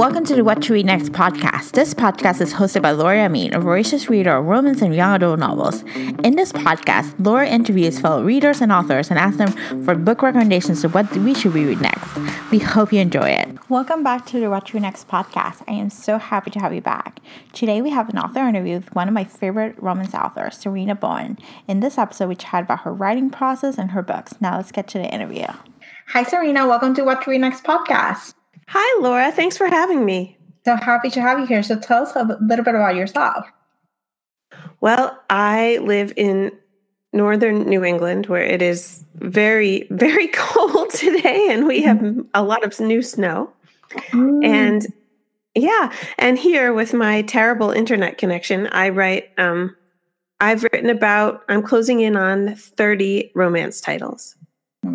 Welcome to the What to Read Next podcast. This podcast is hosted by Laura Amin, a voracious reader of romance and young adult novels. In this podcast, Laura interviews fellow readers and authors and asks them for book recommendations of what we should read next. We hope you enjoy it. Welcome back to the What to Read Next podcast. I am so happy to have you back. Today we have an author interview with one of my favorite romance authors, Sarina Bowen. In this episode, we chat about her writing process and her books. Now let's get to the interview. Hi, Sarina. Welcome to What to Read Next podcast. Hi, Laura. Thanks for having me. So happy to have you here. So tell us a little bit about yourself. Well, I live in northern New England where it is very, very cold today and we have mm-hmm. a lot of new snow. Mm. And yeah, and here with my terrible internet connection, I write um I've written about I'm closing in on 30 romance titles.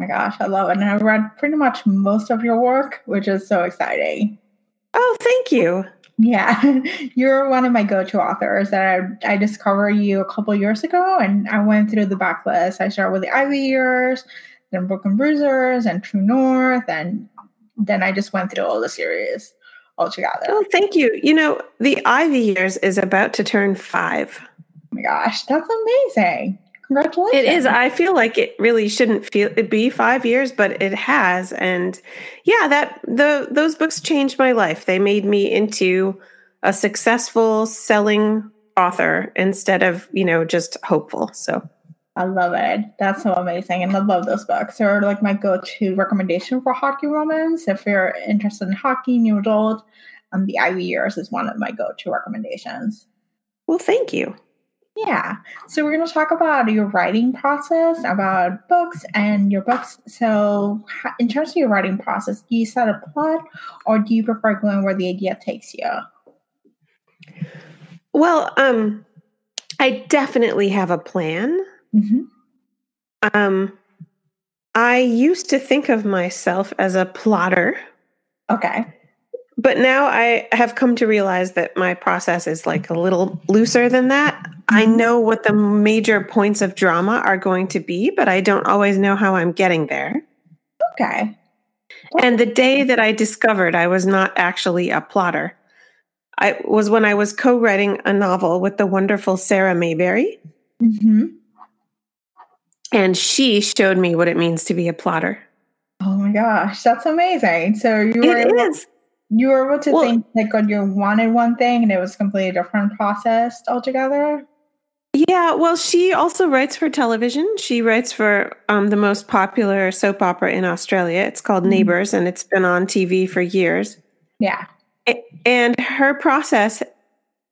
My gosh, I love it. And I've read pretty much most of your work, which is so exciting. Oh, thank you. Yeah, you're one of my go-to authors that I, I discovered you a couple years ago, and I went through the backlist. I started with the Ivy Years, then Brooklyn Bruisers, and True North, and then I just went through all the series altogether. Oh, thank you. You know, the Ivy Years is about to turn five. Oh my gosh, that's amazing. Congratulations. It is. I feel like it really shouldn't feel it be 5 years, but it has and yeah, that the those books changed my life. They made me into a successful selling author instead of, you know, just hopeful. So I love it. That's so amazing. And I love those books. They're like my go-to recommendation for hockey romance. If you're interested in hockey, new adult, um, the Ivy Years is one of my go-to recommendations. Well, thank you. Yeah. So we're going to talk about your writing process, about books and your books. So, in terms of your writing process, do you set a plot or do you prefer going where the idea takes you? Well, um, I definitely have a plan. Mm-hmm. Um, I used to think of myself as a plotter. Okay. But now I have come to realize that my process is like a little looser than that. Mm-hmm. I know what the major points of drama are going to be, but I don't always know how I'm getting there. Okay. And the day that I discovered I was not actually a plotter, I was when I was co-writing a novel with the wonderful Sarah Mayberry. Mm-hmm. And she showed me what it means to be a plotter. Oh my gosh, that's amazing! So you were it able, is you were able to well, think like when you wanted one thing and it was completely different process altogether. Yeah, well, she also writes for television. She writes for um, the most popular soap opera in Australia. It's called mm-hmm. Neighbours, and it's been on TV for years. Yeah, and her process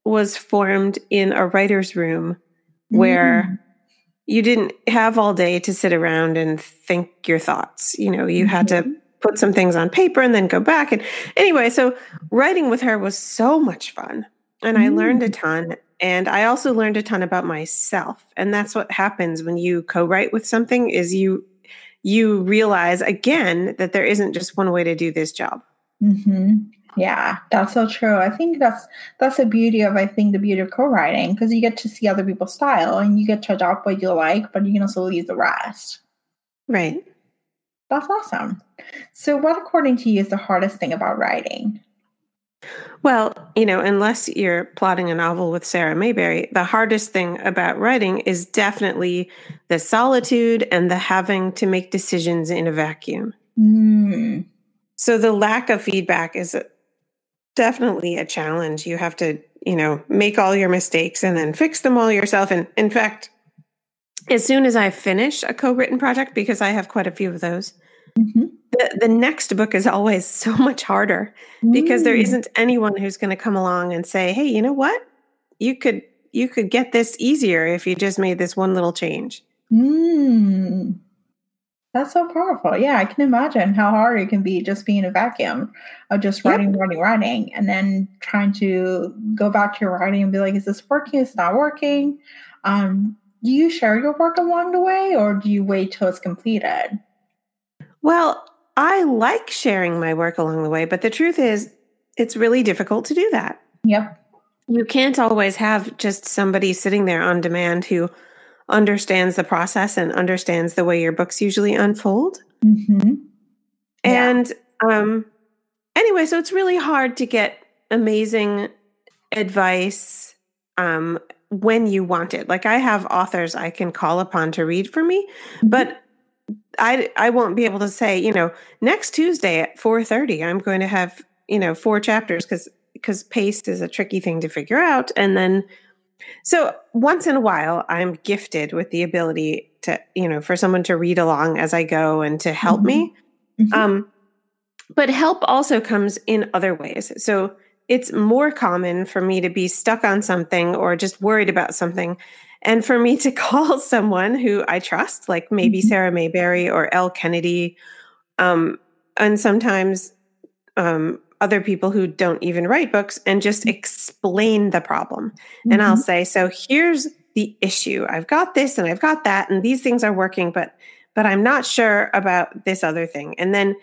was formed in a writer's room where mm. you didn't have all day to sit around and think your thoughts. You know, you mm-hmm. had to mm-hmm put some things on paper and then go back. And anyway, so writing with her was so much fun. And I learned a mm. ton. And I also learned a ton about myself. And that's what happens when you co-write with something is you you realize again that there isn't just one way to do this job. Mm-hmm. Yeah, that's so true. I think that's that's the beauty of I think the beauty of co-writing because you get to see other people's style and you get to adopt what you like, but you can also leave the rest. Right. That's awesome. So, what, according to you, is the hardest thing about writing? Well, you know, unless you're plotting a novel with Sarah Mayberry, the hardest thing about writing is definitely the solitude and the having to make decisions in a vacuum. Mm. So, the lack of feedback is definitely a challenge. You have to, you know, make all your mistakes and then fix them all yourself. And in fact, as soon as I finish a co written project, because I have quite a few of those, Mm-hmm. The, the next book is always so much harder because there mm. isn't anyone who's going to come along and say, "Hey, you know what? You could you could get this easier if you just made this one little change." Mm. That's so powerful. Yeah, I can imagine how hard it can be just being a vacuum of just writing, yep. writing, writing, and then trying to go back to your writing and be like, "Is this working? Is not working?" Um, do you share your work along the way, or do you wait till it's completed? Well, I like sharing my work along the way, but the truth is, it's really difficult to do that. Yep. You can't always have just somebody sitting there on demand who understands the process and understands the way your books usually unfold. Mm-hmm. Yeah. And um, anyway, so it's really hard to get amazing advice um, when you want it. Like I have authors I can call upon to read for me, Mm-hmm. but I I won't be able to say, you know, next Tuesday at 4:30 I'm going to have, you know, four chapters cuz because pace is a tricky thing to figure out and then so once in a while I'm gifted with the ability to, you know, for someone to read along as I go and to help me. Mhm. Um, but help also comes in other ways. So it's more common for me to be stuck on something or just worried about something. And for me to call someone who I trust, like maybe Mhm. Sarah Mayberry or Elle Kennedy, um, and sometimes um, other people who don't even write books, and just explain the problem. And I'll Mhm. say, so here's the issue. I've got this and I've got that, and these things are working, but but I'm not sure about this other thing. And then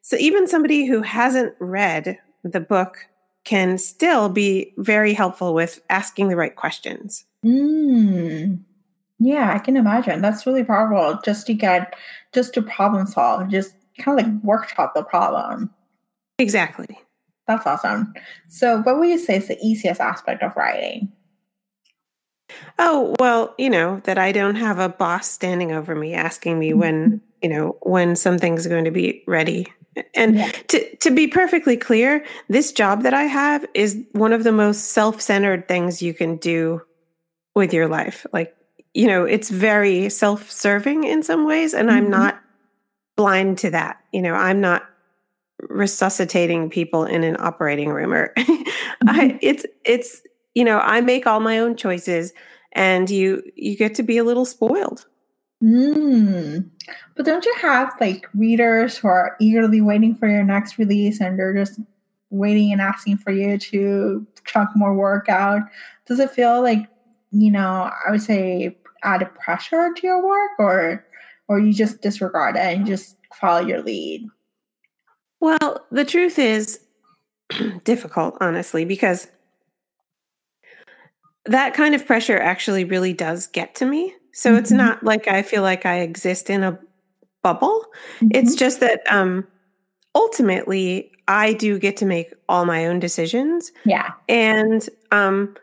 so even somebody who hasn't read the book can still be very helpful with asking the right questions. Mm. Yeah, I can imagine. That's really powerful just to get, just to problem solve, just kind of like workshop the problem. Exactly. That's awesome. So, what would you say is the easiest aspect of writing? Oh, well, you know, that I don't have a boss standing over me asking me when, you know, when something's going to be ready. And Yeah. to to be perfectly clear, this job that I have is one of the most self-centered things you can do with your life. Like, you know, it's very self-serving in some ways and I'm Mhm. not blind to that. You know, I'm not resuscitating people in an operating room or I, it's it's you know, I make all my own choices and you you get to be a little spoiled. Mm. But don't you have like readers who are eagerly waiting for your next release and they're just waiting and asking for you to chunk more work out? Does it feel like, you know, I would say added pressure to your work or or you just disregard it and just follow your lead? Well, the truth is difficult, honestly, because that kind of pressure actually really does get to me. So it's Mhm. not like I feel like I exist in a bubble. It's just that um ultimately I do get to make all my own decisions yeah. and um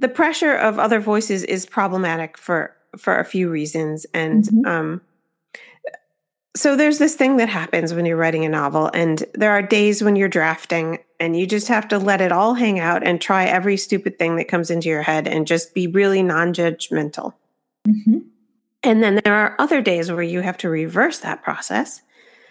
the pressure of other voices is problematic for for a few reasons. And Mhm. um so there's this thing that happens when you're writing a novel and there are days when you're drafting and you just have to let it all hang out and try every stupid thing that comes into your head and just be really non-judgmental. Hmm and then there are other days where you have to reverse that process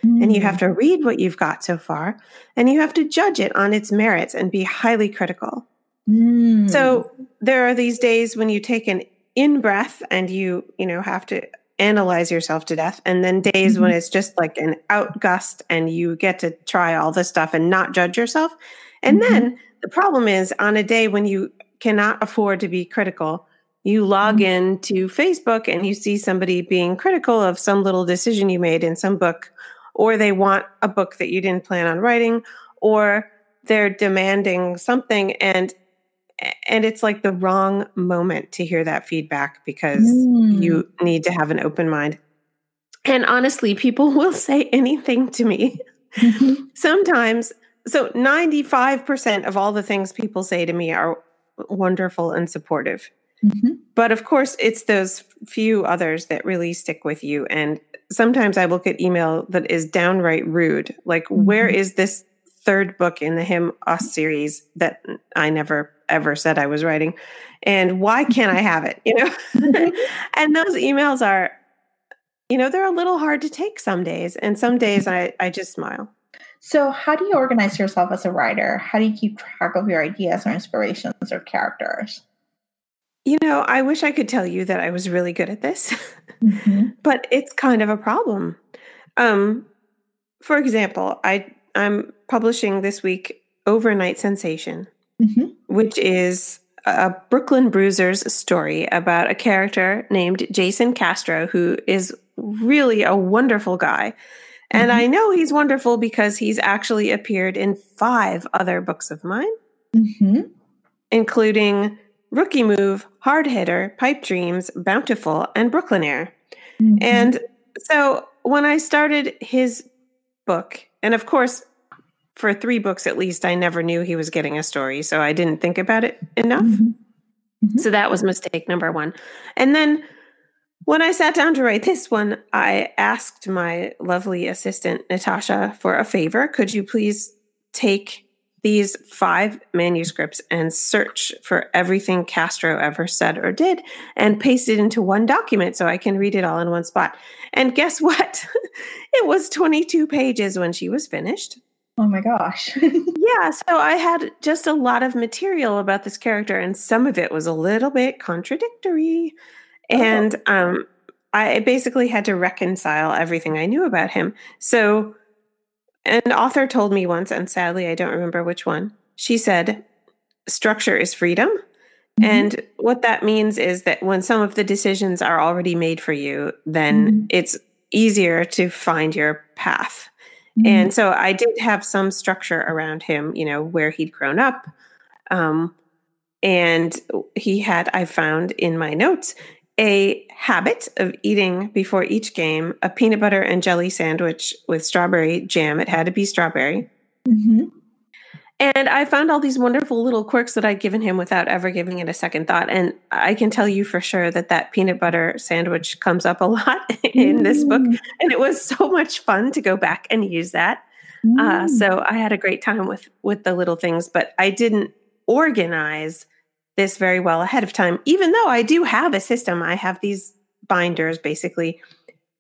and you have to read what you've got so far and you have to judge it on its merits and be highly critical Mm. so there are these days when you take an in breath and you, you know, have to analyze yourself to death. And then days when it's just like an out gust and you get to try all this stuff and not judge yourself. And then the problem is on a day when you cannot afford to be critical, you log Mhm. in to Facebook and you see somebody being critical of some little decision you made in some book, or they want a book that you didn't plan on writing, or they're demanding something and and it's like the wrong moment to hear that feedback because Mm. you need to have an open mind. And honestly, people will say anything to me. Mhm. Sometimes, so 95% of all the things people say to me are wonderful and supportive. Mhm. But of course, it's those few others that really stick with you. And sometimes I will get email that is downright rude. Like, where Mhm. is this third book in the Him Us series that I never ever said I was writing? And why can't I have it? You know? and those emails are, you know, they're a little hard to take some days. And some days I, I just smile. So, how do you organize yourself as a writer? How do you keep track of your ideas or inspirations or characters? You know, I wish I could tell you that I was really good at this. Mhm. but it's kind of a problem. Um, for example, I I'm publishing this week Overnight Sensation, Mhm. which is a Brooklyn Bruisers story about a character named Jason Castro who is really a wonderful guy. And Mhm. I know he's wonderful because he's actually appeared in five other books of mine, Mhm. including Rookie Move, Hard Hitter, Pipe Dreams, Bountiful, and Brooklynaire. Mhm. And so when I started his book, and of course, for three books at least, I never knew he was getting a story, so I didn't think about it enough. Mm-hmm. Mm-hmm. So that was mistake number one. And then when I sat down to write this one, I asked my lovely assistant, Natasha, for a favor. Could you please take these five manuscripts and search for everything Castro ever said or did and paste it into one document so I can read it all in one spot. And guess what? it was 22 pages when she was finished. Oh my gosh. yeah, so I had just a lot of material about this character, and some of it was a little bit contradictory. And oh. um, I basically had to reconcile everything I knew about him. So an author told me once, and sadly I don't remember which one, she said, structure is freedom. Mm-hmm. And what that means is that when some of the decisions are already made for you, then mm-hmm. it's easier to find your path. Mm-hmm. And so I did have some structure around him, you know, where he'd grown up. Um, and he had, I found in my notes, a habit of eating before each game a peanut butter and jelly sandwich with strawberry jam. It had to be strawberry. Mm-hmm. And I found all these wonderful little quirks that I'd given him without ever giving it a second thought. And I can tell you for sure that that peanut butter sandwich comes up a lot in this book. Mm. And it was so much fun to go back and use that. Uh, mm. Uh, so I had a great time with with the little things, but I didn't organize this very well ahead of time, even though I do have a system. I have these binders basically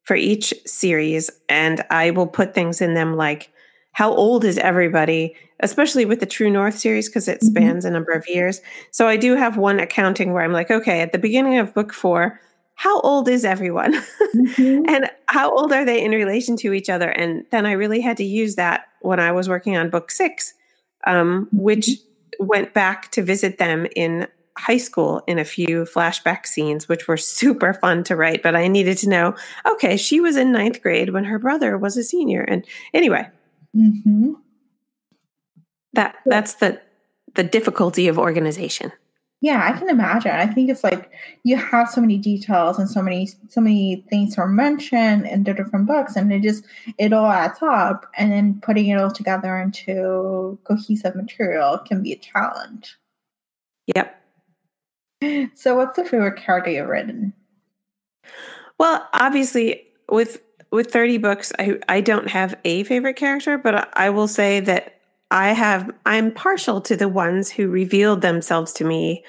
for each series, and I will put things in them like how old is everybody, especially with the True North series, because it mm-hmm. spans mm-hmm. a number of years. So I do have one accounting where I'm like, okay, at the beginning of book four, how old is everyone? Mm-hmm. and how old are they in relation to each other? And then I really had to use that when I was working on book six, um, mm-hmm. which went back to visit them in high school in a few flashback scenes, which were super fun to write. But I needed to know, okay, she was in ninth grade when her brother was a senior. And anyway, mm-hmm. that that's the the difficulty of organization. Yeah, I can imagine. I think it's like you have so many details and so many so many things are mentioned in the different books, and it just it all adds up. And then putting it all together into cohesive material can be a challenge. Yep. So, what's the favorite character you've written? Well, obviously, with with 30 books, I, I don't have a favorite character, but I will say that I have I'm partial to the ones who revealed themselves to me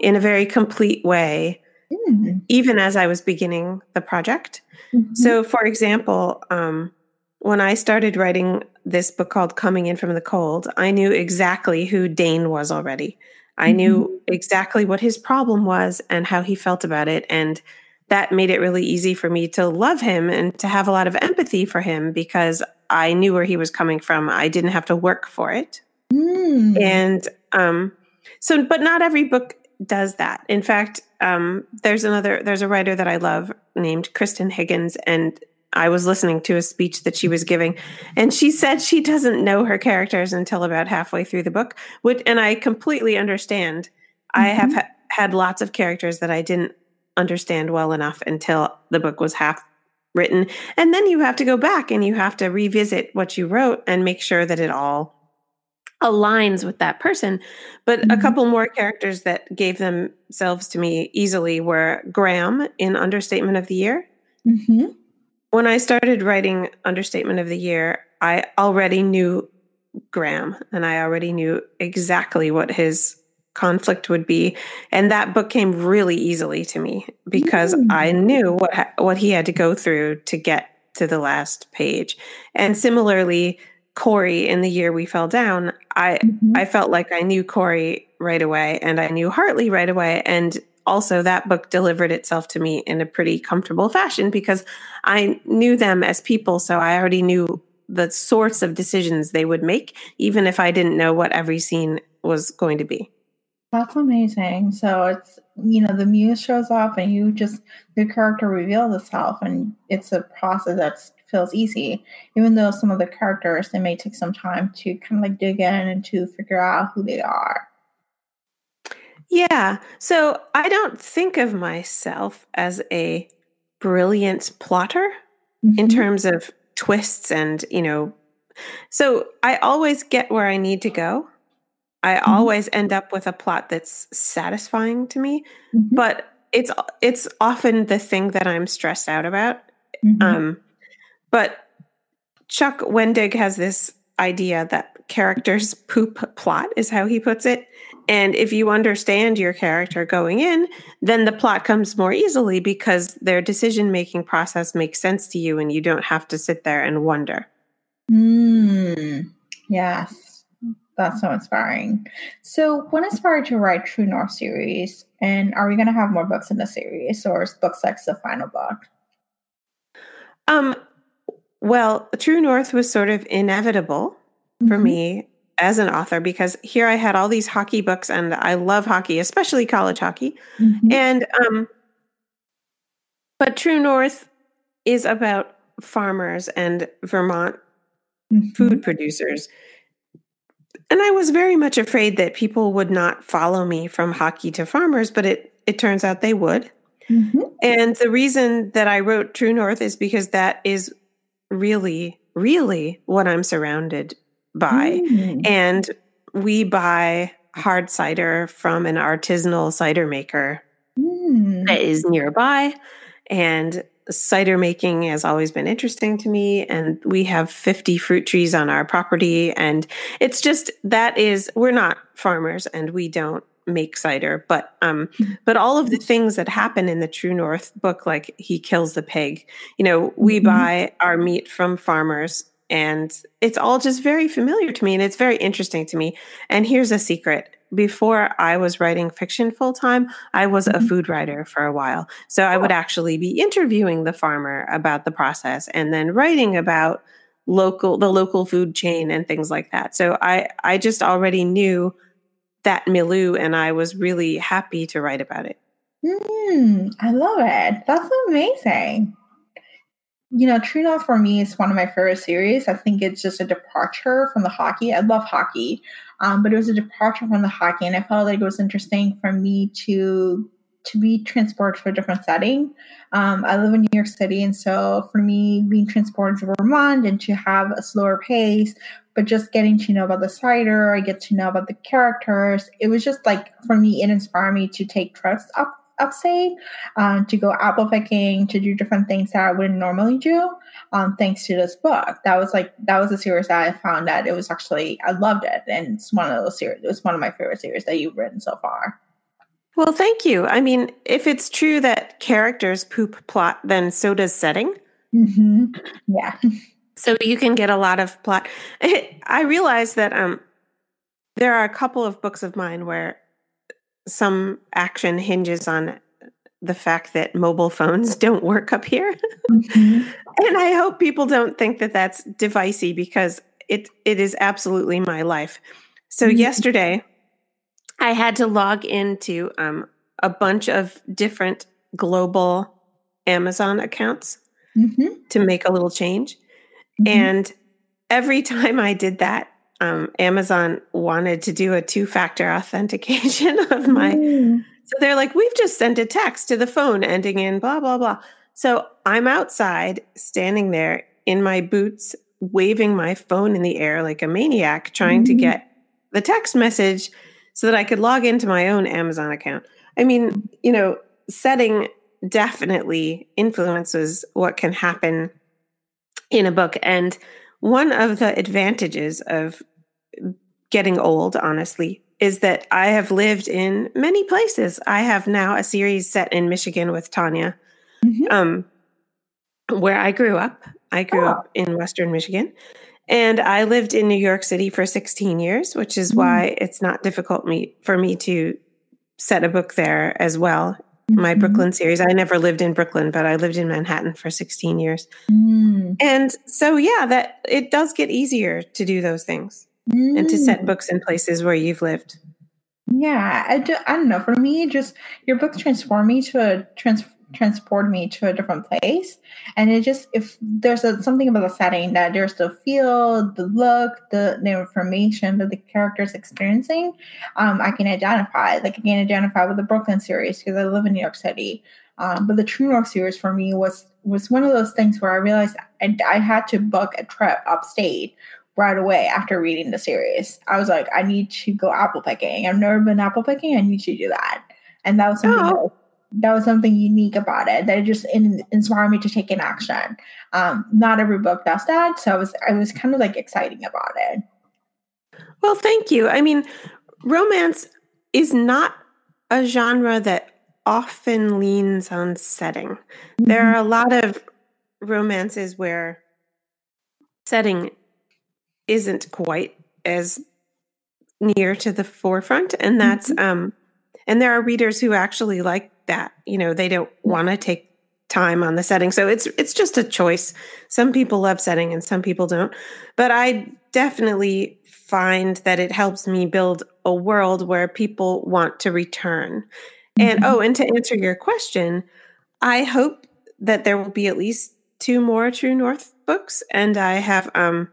in a very complete way, mm. even as I was beginning the project. Mm-hmm. So, for example, um, when I started writing this book called Coming In From the Cold, I knew exactly who Dane was already. I mm-hmm. knew exactly what his problem was and how he felt about it. And that made it really easy for me to love him and to have a lot of empathy for him because I knew where he was coming from. I didn't have to work for it. Mm. And um, so, but not every book does that. In fact, um, there's another, there's a writer that I love named Kristan Higgins, and I was listening to a speech that she was giving, and she said she doesn't know her characters until about halfway through the book. Which, and I completely understand. Mm-hmm. I have ha- had lots of characters that I didn't understand well enough until the book was half written. And then you have to go back and you have to revisit what you wrote and make sure that it all aligns with that person. But mm-hmm. a couple more characters that gave themselves to me easily were Graham in Understatement of the Year. Mm-hmm. When I started writing Understatement of the Year, I already knew Graham and I already knew exactly what his conflict would be. And that book came really easily to me because mm. i knew what what he had to go through to get to the last page. And similarly corey in the year we fell down i mm-hmm. i felt like i knew corey right away and i knew hartley right away. And also that book delivered itself to me in a pretty comfortable fashion because i knew them as people. So i already knew the sorts of decisions they would make even if i didn't know what every scene was going to be that's amazing. So it's you know the muse shows up and you just the character reveals itself and it's a process that feels easy. Even though some of the characters they may take some time to kind of like dig in and to figure out who they are. Yeah. So I don't think of myself as a brilliant plotter mm-hmm. in terms of twists and, you know, So I always get where I need to go. I Mhm. always end up with a plot that's satisfying to me, Mhm. but it's it's often the thing that I'm stressed out about. Mhm. Um, but Chuck Wendig has this idea that characters poop plot is how he puts it. And if you understand your character going in, then the plot comes more easily because their decision making process makes sense to you and you don't have to sit there and wonder. Mm, yes, that's so inspiring. So, when inspired to write True North series, and are we going to have more books in the series, or is book six the final book? Um, well, True North was sort of inevitable for Mhm. me as an author because here I had all these hockey books and I love hockey, especially college hockey. Mhm. And um but True North is about farmers and Vermont Mhm. food producers. And I was very much afraid that people would not follow me from hockey to farmers, but it it turns out they would. Mhm. And the reason that I wrote True North is because that is really, really what I'm surrounded by. Mm. And we buy hard cider from an artisanal cider maker Mm. that is nearby. And cider making has always been interesting to me. And we have 50 fruit trees on our property. And it's just that is, we're not farmers and we don't make cider but um but all of the things that happen in the true north book like he kills the pig you know we Mhm. buy our meat from farmers and it's all just very familiar to me and it's very interesting to me and here's a secret before i was writing fiction full time i was a Mhm. food writer for a while so i would actually be interviewing the farmer about the process and then writing about local the local food chain and things like that so i i just already knew that milieu and i was really happy to write about it Mm, I love it. That's amazing. You know, True North for me is one of my favorite series. I think it's just a departure from the hockey. I love hockey, um, but it was a departure from the hockey, and I felt like it was interesting for me to to be transported to a different setting. Um, I live in New York City, and so for me, being transported to Vermont and to have a slower pace, but just getting to know about the cider, I get to know about the characters. It was just like for me, it inspired me to take trips up upstate, um, to go apple picking, to do different things that I wouldn't normally do. Um, thanks to this book, that was like that was a series that I found that it was actually I loved it, and it's one of those series. It was one of my favorite series that you've written so far. well thank you i mean if it's true that characters poop plot then so does setting hmm Yeah. so you can get a lot of plot i realize that um there are a couple of books of mine where some action hinges on the fact that mobile phones don't work up here Mhm. and I hope people don't think that that's divicey because it it is absolutely my life. So Mhm. yesterday, I had to log into um, a bunch of different global Amazon accounts Mhm. to make a little change, Mhm. and every time I did that, um, Amazon wanted to do a two factor authentication of my Mm. so they're like, we've just sent a text to the phone ending in blah, blah, blah. So I'm outside standing there in my boots, waving my phone in the air like a maniac, trying to Mhm. get the text message so that I could log into my own Amazon account. I mean, you know, setting definitely influences what can happen in a book. And one of the advantages of getting old, honestly, is that I have lived in many places. I have now a series set in Michigan with Tanya, Mhm. um, where I grew up. I grew Oh. up in Western Michigan. And I lived in New York City for 16 years, which is Mm. why it's not difficult me for me to set a book there as well. My Mhm. Brooklyn series. I never lived in Brooklyn, but I lived in Manhattan for 16 years. Mm. And so yeah, that it does get easier to do those things and to set Mm. books in places where you've lived. Yeah, I, do, I don't know. For me, just your book transformed me to a trans transport me to a different place, and it just if there's a, something about the setting that there's the feel, the look, the the information that the characters experiencing, um, I can identify. Like I can identify with the Brooklyn series because I live in New York City. Um, but the True North series for me was was one of those things where I realized I, I had to book a trip upstate right away after reading the series. I was like, I need to go apple picking. I've never been apple picking. I need to do that. And that was something oh. that, that, was something unique about it that just in, inspired me to take an action. Um, not every book does that, so I was I was kind of like exciting about it. Well, thank you. I mean, romance is not a genre that often leans on setting. Mm-hmm. There are a lot of romances where setting isn't quite as near to the forefront and that's mm-hmm. um and there are readers who actually like that you know they don't want to take time on the setting so it's it's just a choice some people love setting and some people don't but i definitely find that it helps me build a world where people want to return mm-hmm. and oh and to answer your question i hope that there will be at least two more true north books and i have um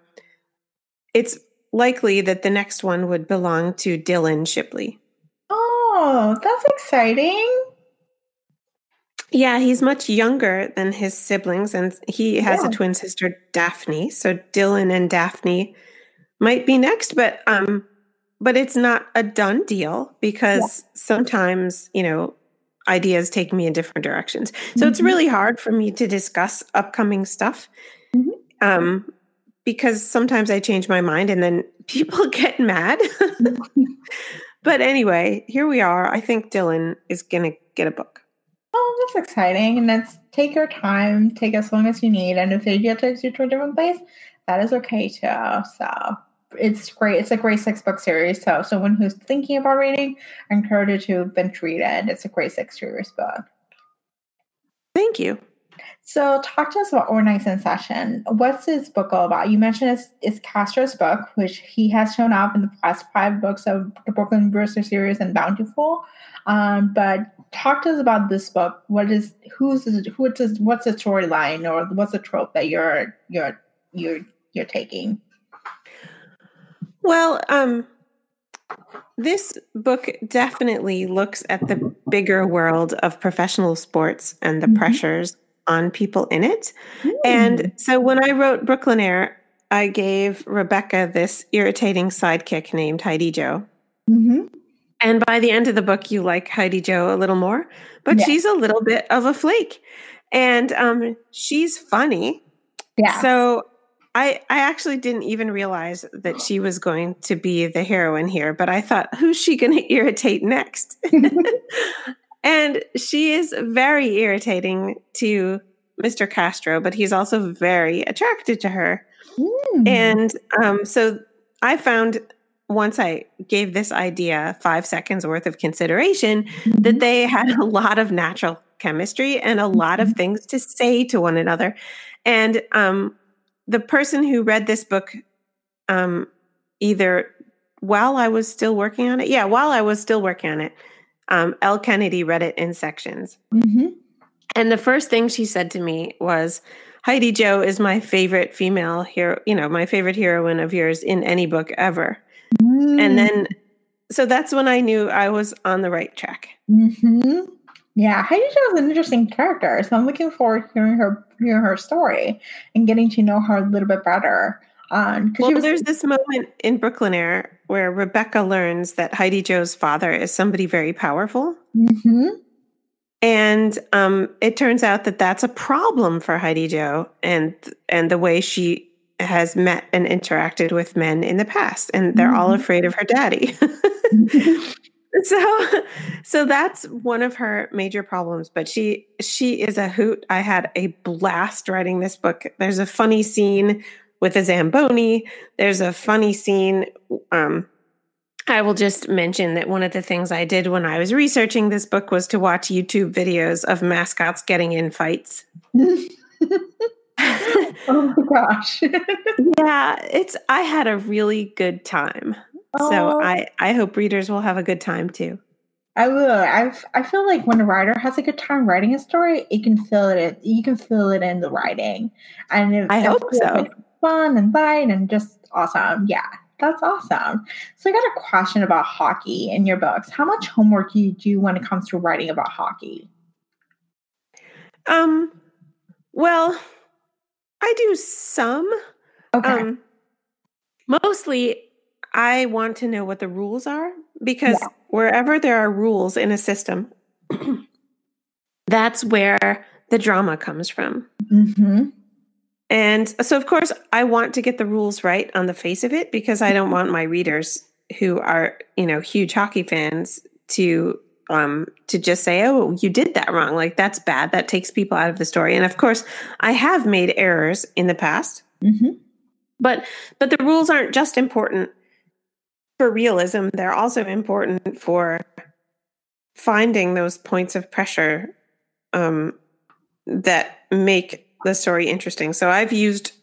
it's likely that the next one would belong to Dylan Shipley. Oh, that's exciting. Yeah, he's much younger than his siblings, and he has yeah. a twin sister, Daphne. So Dylan and Daphne might be next, but um, but it's not a done deal because yeah. sometimes you know ideas take me in different directions. So mm-hmm. it's really hard for me to discuss upcoming stuff. Mm-hmm. Um, because sometimes I change my mind and then people get mad. but anyway, here we are. I think Dylan is going to get a book. Oh, that's exciting. And that's take your time, take as long as you need. And if it takes you to a different place, that is okay too. So it's great. It's a great six book series. So someone who's thinking about reading, I encourage you to binge read it. It's a great six series book. Thank you. So, talk to us about Overnight Sensation. What's this book all about? You mentioned it's, it's Castro's book, which he has shown up in the past five books of the Brooklyn Bruisers series and Bountiful. Um, but talk to us about this book. What is who's what's what's the storyline or what's the trope that you're you're you're you're taking? Well, um, this book definitely looks at the bigger world of professional sports and the mm-hmm. pressures on people in it. Mm. And so when I wrote Brooklynaire, I gave Rebecca this irritating sidekick named Heidi Jo. Mm-hmm. And by the end of the book, you like Heidi Jo a little more, but yeah. she's a little bit of a flake. And um, she's funny. Yeah. So I, I actually didn't even realize that she was going to be the heroine here, but I thought, who's she going to irritate next? And she is very irritating to Mr. Castro, but he's also very attracted to her. Mm. And um, so I found once I gave this idea five seconds worth of consideration mm-hmm. that they had a lot of natural chemistry and a lot of mm-hmm. things to say to one another. And um, the person who read this book, um, either while I was still working on it, yeah, while I was still working on it, um, Elle Kennedy read it in sections. Mm-hmm. And the first thing she said to me was, Heidi Jo is my favorite female hero, you know, my favorite heroine of yours in any book ever. Mm. And then, so that's when I knew I was on the right track. Mm-hmm. Yeah, Heidi Jo is an interesting character, so I'm looking forward to hearing her hearing her story and getting to know her a little bit better. Um, well, was, there's this moment in Brooklynaire where Rebecca learns that Heidi Jo's father is somebody very powerful. Mm-hmm. And um, it turns out that that's a problem for Heidi Jo and and the way she has met and interacted with men in the past, and they're mm-hmm. all afraid of her daddy. so so that's one of her major problems but she she is a hoot i had a blast writing this book there's a funny scene with a Zamboni. There's a funny scene. Um, I will just mention that one of the things I did when I was researching this book was to watch YouTube videos of mascots getting in fights. oh my gosh. yeah, it's I had a really good time. Oh. So I I hope readers will have a good time too. I will. I I feel like when a writer has a good time writing a story, it can feel it. You can feel it in the writing, and it, I hope so. Like fun and light and just awesome. Yeah, that's awesome. So I got a question about hockey in your books. How much homework do you do when it comes to writing about hockey? Um, well, I do some. Okay. Um, Mostly, I want to know what the rules are because yeah. wherever there are rules in a system, that's where the drama comes from. Mm-hmm. And so, of course, I want to get the rules right on the face of it because I don't want my readers who are, you know, huge hockey fans to um to just say oh you did that wrong. Like that's bad. That takes people out of the story. And of course i have made errors in the past. Mm-hmm. but but the rules aren't just important for realism. They're also important for finding those points of pressure um that make the story interesting. So i've used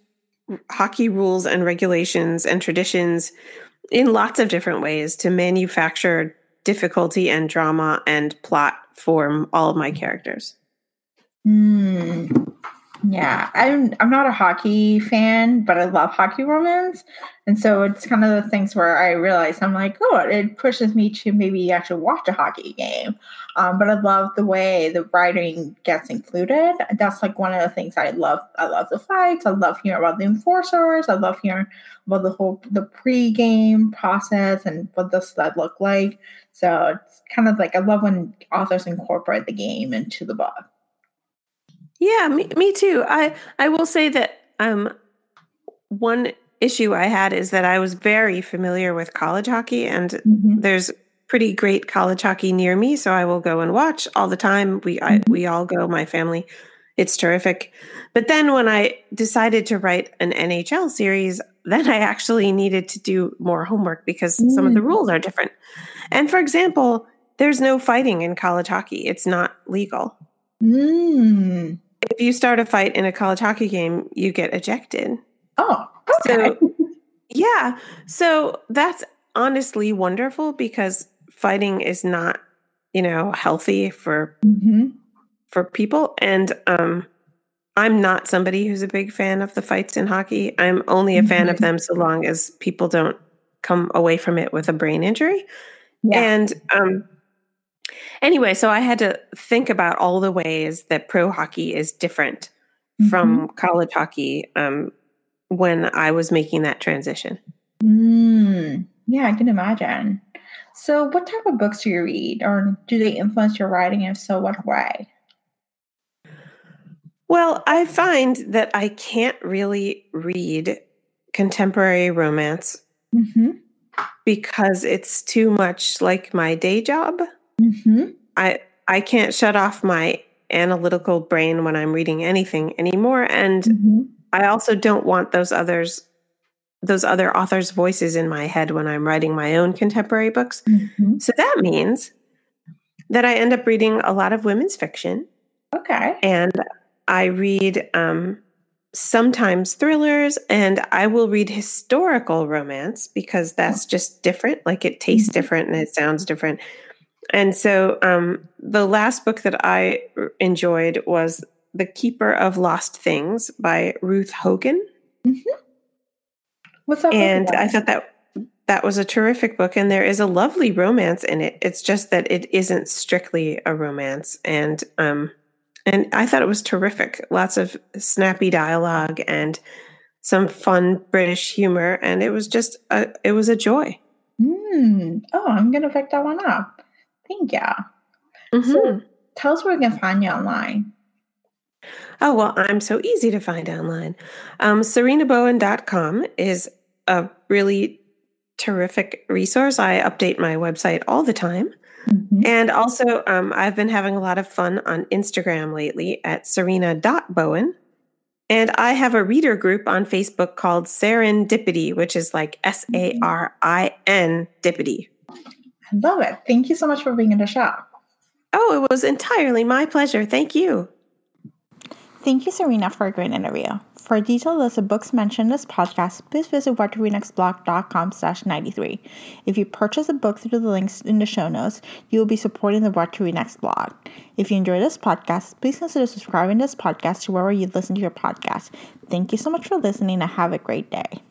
hockey rules and regulations and traditions in lots of different ways to manufacture difficulty and drama and plot form all of my characters. Mm, yeah, I'm I'm not a hockey fan, but I love hockey romance, and so it's kind of the things where I realize I'm like, oh, it pushes me to maybe actually watch a hockey game. Um, but I love the way the writing gets included. That's like one of the things I love. I love the fights. I love hearing about the enforcers. I love hearing about the whole the pre-game process and what does that look like. So it's kind of like I love when authors incorporate the game into the book. Yeah, me, me too. I I will say that um one issue I had is that I was very familiar with college hockey and mm-hmm. there's pretty great college hockey near me, so I will go and watch all the time. We mm-hmm. I, we all go, my family. It's terrific. But then when I decided to write an NHL series, then I actually needed to do more homework because mm. some of the mm. rules are different. And for example, there's no fighting in college hockey. It's not legal. Mm. If you start a fight in a college hockey game, you get ejected. Oh, okay. So, yeah. So that's honestly wonderful because fighting is not, you know, healthy for mm-hmm. for people. And um I'm not somebody who's a big fan of the fights in hockey. I'm only a fan mm-hmm. of them so long as people don't come away from it with a brain injury. Yeah. And um, anyway, so I had to think about all the ways that pro hockey is different mm-hmm. from college hockey um, when I was making that transition. Mm, yeah, I can imagine. So, what type of books do you read, or do they influence your writing? If so, what way? Well, I find that I can't really read contemporary romance mm-hmm because it's too much like my day job. Mm-hmm. I I can't shut off my analytical brain when I'm reading anything anymore, and mm-hmm. I also don't want those others those other authors' voices in my head when I'm writing my own contemporary books. Mm-hmm. So that means that I end up reading a lot of women's fiction. Okay, and I read um, sometimes thrillers and I will read historical romance because that's just different. Like it tastes mm-hmm. different and it sounds different. And so um, the last book that I enjoyed was The Keeper of Lost Things by Ruth Hogan. Mm-hmm. What's that? And I thought that that was a terrific book and there is a lovely romance in it. It's just that it isn't strictly a romance. And um, and I thought it was terrific. Lots of snappy dialogue and some fun British humor, and it was just a, it was a joy. Mm. Oh, I'm gonna pick that one up. Thank you. Mm-hmm. So, tell us where we can find you online. Oh, well, I'm so easy to find online. Um, SarinaBowen.com is a really terrific resource. I update my website all the time. Mm-hmm. And also, um, I've been having a lot of fun on Instagram lately at sarina.bowen. And I have a reader group on Facebook called Serendipity, which is like S A R I N Dippity. I love it. Thank you so much for being in the show. Oh, it was entirely my pleasure. Thank you. Thank you, Sarina, for a great interview. For a detailed list of books mentioned in this podcast, please visit whattoreadnextblog.com slash 93. If you purchase a book through the links in the show notes, you will be supporting the What to Read Next blog. If you enjoy this podcast, please consider subscribing to this podcast to wherever you listen to your podcast. Thank you so much for listening and have a great day.